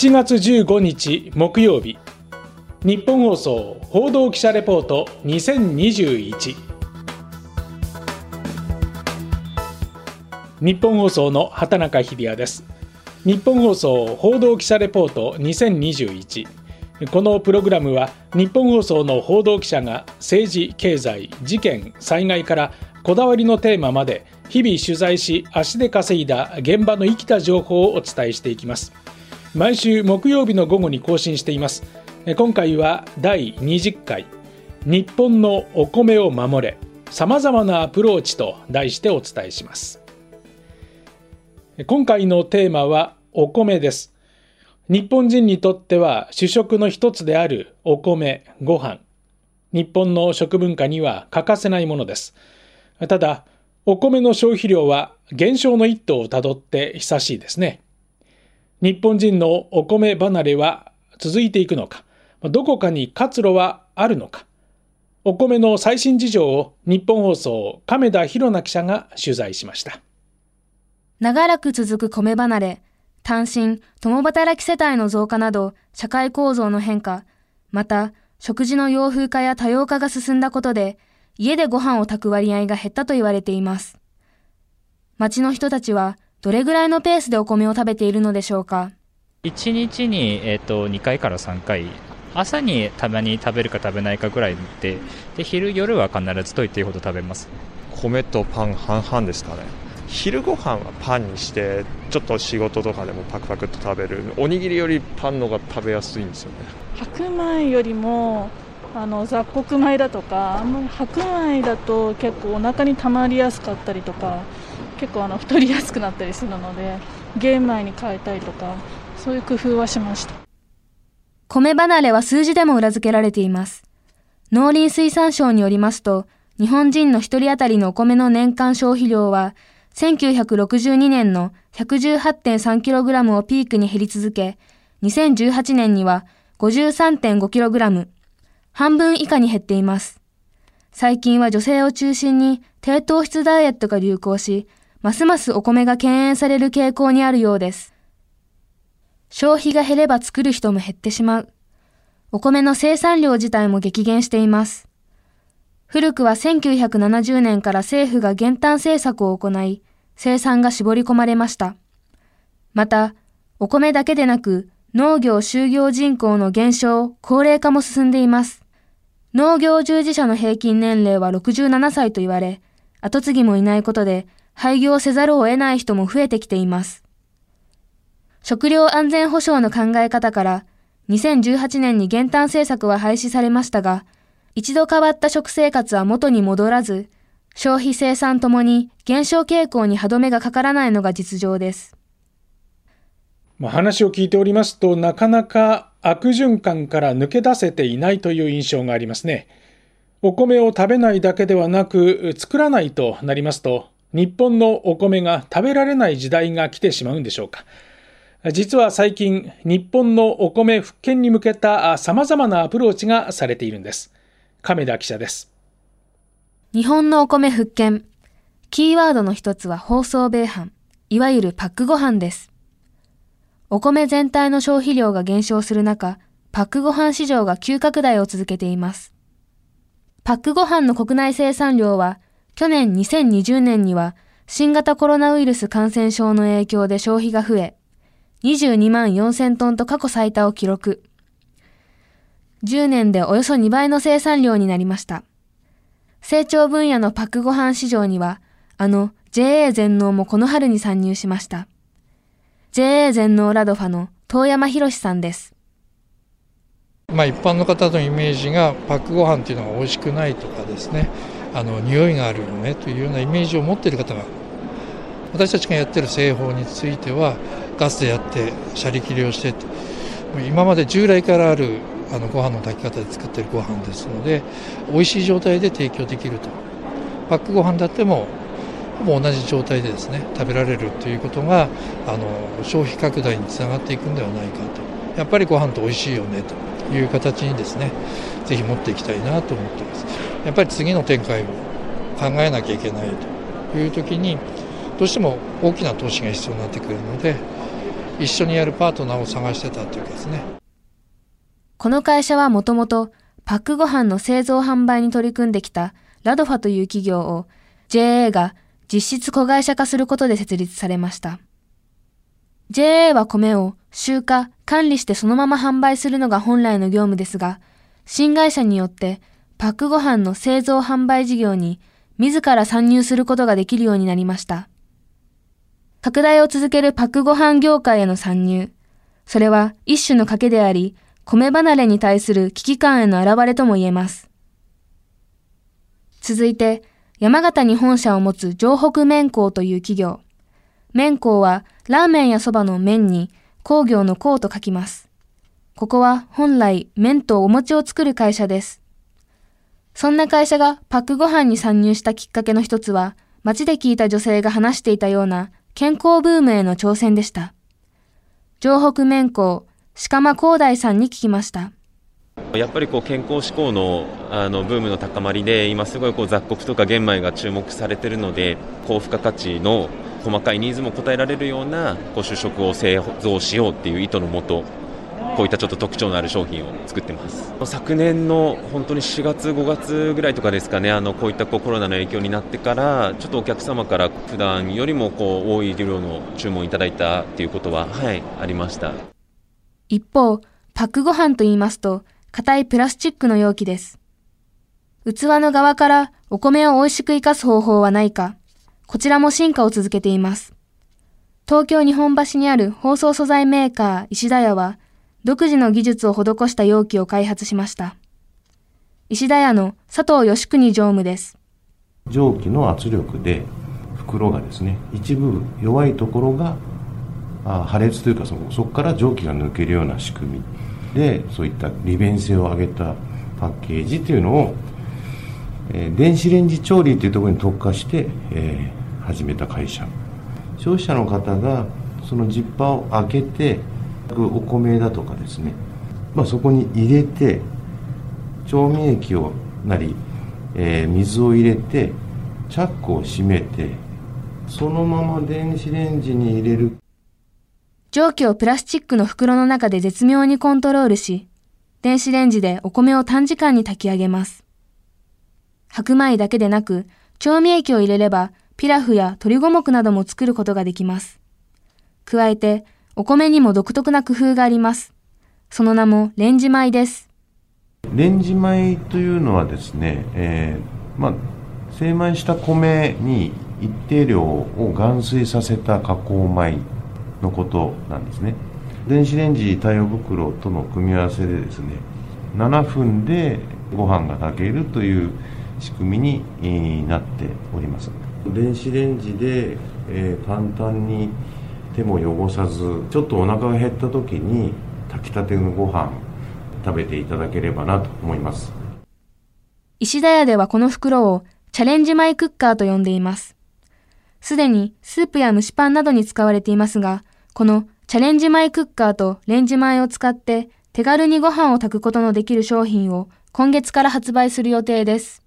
7月15日木曜日。日本放送報道記者レポート2021日本放送の畑中秀也です。日本放送報道記者レポート2021このプログラムは日本放送の報道記者が政治経済事件災害からこだわりのテーマまで日々取材し足で稼いだ現場の生きた情報をお伝えしていきます。毎週木曜日の午後に更新しています。今回は第20回。日本のお米を守れ。さまざまなアプローチと題してお伝えします。今回のテーマはお米です。日本人にとっては主食の一つであるお米ご飯。日本の食文化には欠かせないものです。ただお米の消費量は減少の一途をたどって久しいですね。日本人のお米離れは続いていくのか？どこかに活路はあるのか？お米の最新事情を日本放送亀田博奈記者が取材しました。長らく続く米離れ単身共働き世帯の増加など社会構造の変化また食事の洋風化や多様化が進んだことで家でご飯を炊く割合が減ったと言われています。町の人たちはどれぐらいのペースでお米を食べているのでしょうか？1日に、えーと、2回から3回。朝にたまに食べるか食べないかぐらいでで昼夜は必ずと言っていいほど食べます。米とパン半々ですかね。昼ご飯はパンにしてちょっと仕事とかでもパクパクっと食べる。おにぎりよりパンのが食べやすいんですよね。白米よりもあの雑穀米だとかあんまり白米だと結構お腹にたまりやすかったりとか結構あの太りやすくなったりするので玄米に変えたいとかそういう工夫はしました。米離れは数字でも裏付けられています。農林水産省によりますと日本人の1人当たりのお米の年間消費量は1962年の 118.3kg をピークに減り続け2018年には 53.5kg 半分以下に減っています。最近は女性を中心に低糖質ダイエットが流行しますますお米が敬遠される傾向にあるようです。消費が減れば作る人も減ってしまう。お米の生産量自体も激減しています。古くは1970年から政府が減反政策を行い、生産が絞り込まれました。また、お米だけでなく、農業就業人口の減少、高齢化も進んでいます。農業従事者の平均年齢は67歳と言われ、後継ぎもいないことで廃業せざるを得ない人も増えてきています。食料安全保障の考え方から2018年に減反政策は廃止されましたが、一度変わった食生活は元に戻らず、消費生産ともに減少傾向に歯止めがかからないのが実情です。まあ、話を聞いておりますとなかなか悪循環から抜け出せていないという印象がありますね。お米を食べないだけではなく作らないとなりますと日本のお米が食べられない時代が来てしまうんでしょうか。実は最近、日本のお米復権に向けた様々なアプローチがされているんです。亀田記者です。日本のお米復権。キーワードの一つは包装米飯、いわゆるパックご飯です。お米全体の消費量が減少する中、パックご飯市場が急拡大を続けています。パックご飯の国内生産量は去年2020年には新型コロナウイルス感染症の影響で消費が増え、22万4000トンと過去最多を記録。10年でおよそ2倍の生産量になりました。成長分野のパックご飯市場には、あの JA 全農もこの春に参入しました。JA 全農ラドファの遠山博さんです。まあ、一般の方のイメージがパックご飯っていうのが美味しくないとかですねあの匂いがあるよねというようなイメージを持っている方が私たちがやってる製法についてはガスでやってシャリ切りをして今まで従来からあるあのご飯の炊き方で作ってるご飯ですので美味しい状態で提供できると。パックご飯だってもほぼ同じ状態でですね食べられるということがあの消費拡大につながっていくんではないかと。やっぱりご飯と美味しいよねと。いう形にですねぜひ持っていきたいなと思っていますやっぱり次の展開を考えなきゃいけないという時にどうしても大きな投資が必要になってくるので一緒にやるパートナーを探してたというかですね。この会社はもともとパックご飯の製造販売に取り組んできたラドファという企業を JA が実質子会社化することで設立されました。JA は米を集荷、管理してそのまま販売するのが本来の業務ですが、新会社によってパックご飯の製造販売事業に自ら参入することができるようになりました。拡大を続けるパックご飯業界への参入。それは一種の賭けであり、米離れに対する危機感への表れとも言えます。続いて、山形に本社を持つ城北麺工という企業。麺工はラーメンやそばの麺に工業の工と書きます。ここは本来麺とお餅を作る会社です。そんな会社がパックご飯に参入したきっかけの一つは、街で聞いた女性が話していたような健康ブームへの挑戦でした。城北麺工、鹿間光大さんに聞きました。やっぱりこう健康志向のあのブームの高まりで今すごいこう雑穀とか玄米が注目されているので高付加価値の細かいニーズも応えられるようなこう主食を製造しようっていう意図のもとこういったちょっと特徴のある商品を作ってます。昨年の本当に4月、5月ぐらいとかですかねあのこういったコロナの影響になってからちょっとお客様から普段よりもこう多い量の注文いただいたっていうことは、はい、ありました。一方パックご飯と言いますと硬いプラスチックの容器です。器の側からお米を美味しく生かす方法はないか。こちらも進化を続けています。東京日本橋にある包装素材メーカー石田屋は、独自の技術を施した容器を開発しました。石田屋の佐藤義邦常務です。蒸気の圧力で袋がですね、一部弱いところが破裂というかそこから蒸気が抜けるような仕組みでそういった利便性を上げたパッケージというのを、えー、電子レンジ調理というところに特化して、え、始めた会社。消費者の方がそのジッパーを開けてお米だとかですね、まあ、そこに入れて調味液をなり、えー、水を入れてチャックを閉めてそのまま電子レンジに入れる。蒸気をプラスチックの袋の中で絶妙にコントロールし電子レンジでお米を短時間に炊き上げます。白米だけでなく調味液を入れればピラフや鶏五目なども作ることができます。加えて、お米にも独特な工夫があります。その名もレンジ米です。レンジ米というのはですね、えー、まあ、精米した米に一定量を含水させた加工米のことなんですね。電子レンジ対応袋との組み合わせでですね、7分でご飯が炊けるという仕組みになっております。電子レンジで、えー、簡単に手も汚さずちょっとお腹が減った時に炊きたてのご飯食べていただければなと思います石田屋ではこの袋をチャレンジマイクッカーと呼んでいますすでにスープや蒸しパンなどに使われていますがこのチャレンジマイクッカーとレンジ米を使って手軽にご飯を炊くことのできる商品を今月から発売する予定です。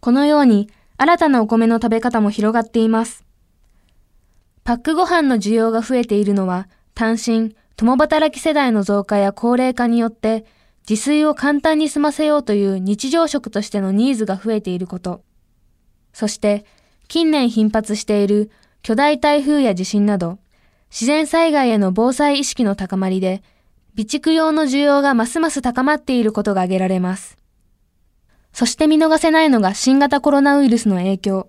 このように新たなお米の食べ方も広がっています。パックご飯の需要が増えているのは、単身、共働き世代の増加や高齢化によって、自炊を簡単に済ませようという日常食としてのニーズが増えていること。そして、近年頻発している巨大台風や地震など、自然災害への防災意識の高まりで、備蓄用の需要がますます高まっていることが挙げられます。そして見逃せないのが新型コロナウイルスの影響。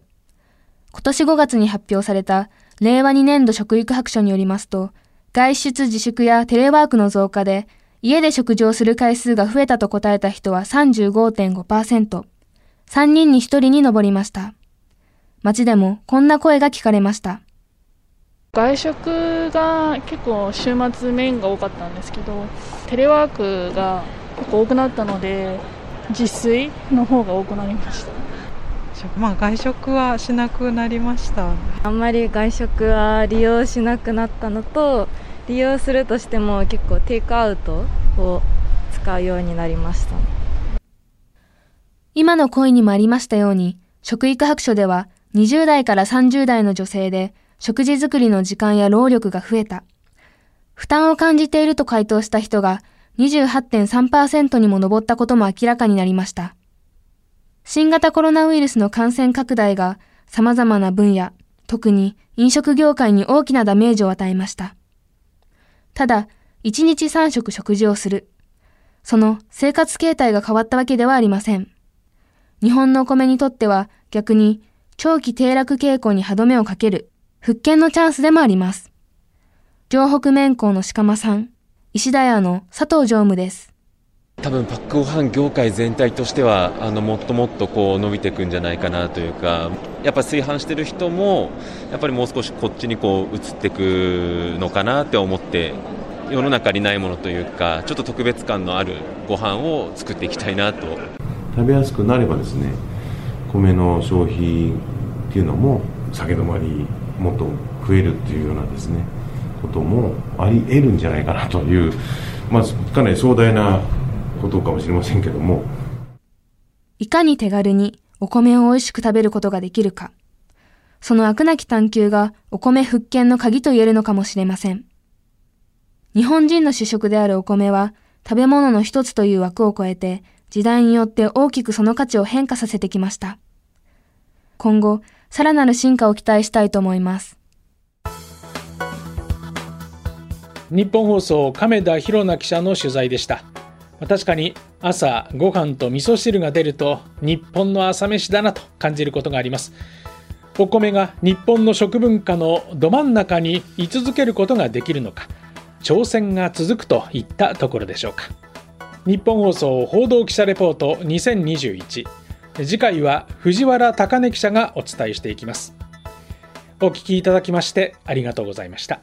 今年5月に発表された令和2年度食育白書によりますと、外出自粛やテレワークの増加で、家で食事をする回数が増えたと答えた人は35.5%、3人に1人に上りました。街でもこんな声が聞かれました。外食が結構週末メインが多かったんですけど、テレワークが結構多くなったので、自炊の方が多くなりました。まあ、外食はしなくなりました。あんまり外食は利用しなくなったのと利用するとしても結構テイクアウトを使うようになりました。今の声にもありましたように食育白書では20代から30代の女性で食事作りの時間や労力が増えた。負担を感じていると回答した人が28.3%にも上ったことも明らかになりました。新型コロナウイルスの感染拡大が様々な分野、特に飲食業界に大きなダメージを与えました。ただ、1日3食食事をする。その生活形態が変わったわけではありません。日本のお米にとっては逆に長期低落傾向に歯止めをかける復権のチャンスでもあります。城北面工の鹿間さん、石田屋の佐藤常務です。多分パックご飯業界全体としてはあのもっともっとこう伸びていくんじゃないかなというかやっぱ炊飯してる人もやっぱりもう少しこっちにこう移っていくのかなって思って世の中にないものというかちょっと特別感のあるご飯を作っていきたいなと食べやすくなればですね米の消費っていうのも酒止まりもっと増えるっていうようなですねこともあり得るんじゃないかなという、まあ、かなり壮大なことかもしれませんけどもいかに手軽にお米を美味しく食べることができるかその飽くなき探求がお米復権の鍵と言えるのかもしれません日本人の主食であるお米は食べ物の一つという枠を超えて時代によって大きくその価値を変化させてきました。今後、さらなる進化を期待したいと思います。日本放送亀田博奈記者の取材でした。確かに朝ご飯と味噌汁が出ると日本の朝飯だなと感じることがあります。お米が日本の食文化のど真ん中に居続けることができるのか。挑戦が続くといったところでしょうか日本放送報道記者レポート2021次回は藤原貴根記者がお伝えしていきますお聞きいただきましてありがとうございました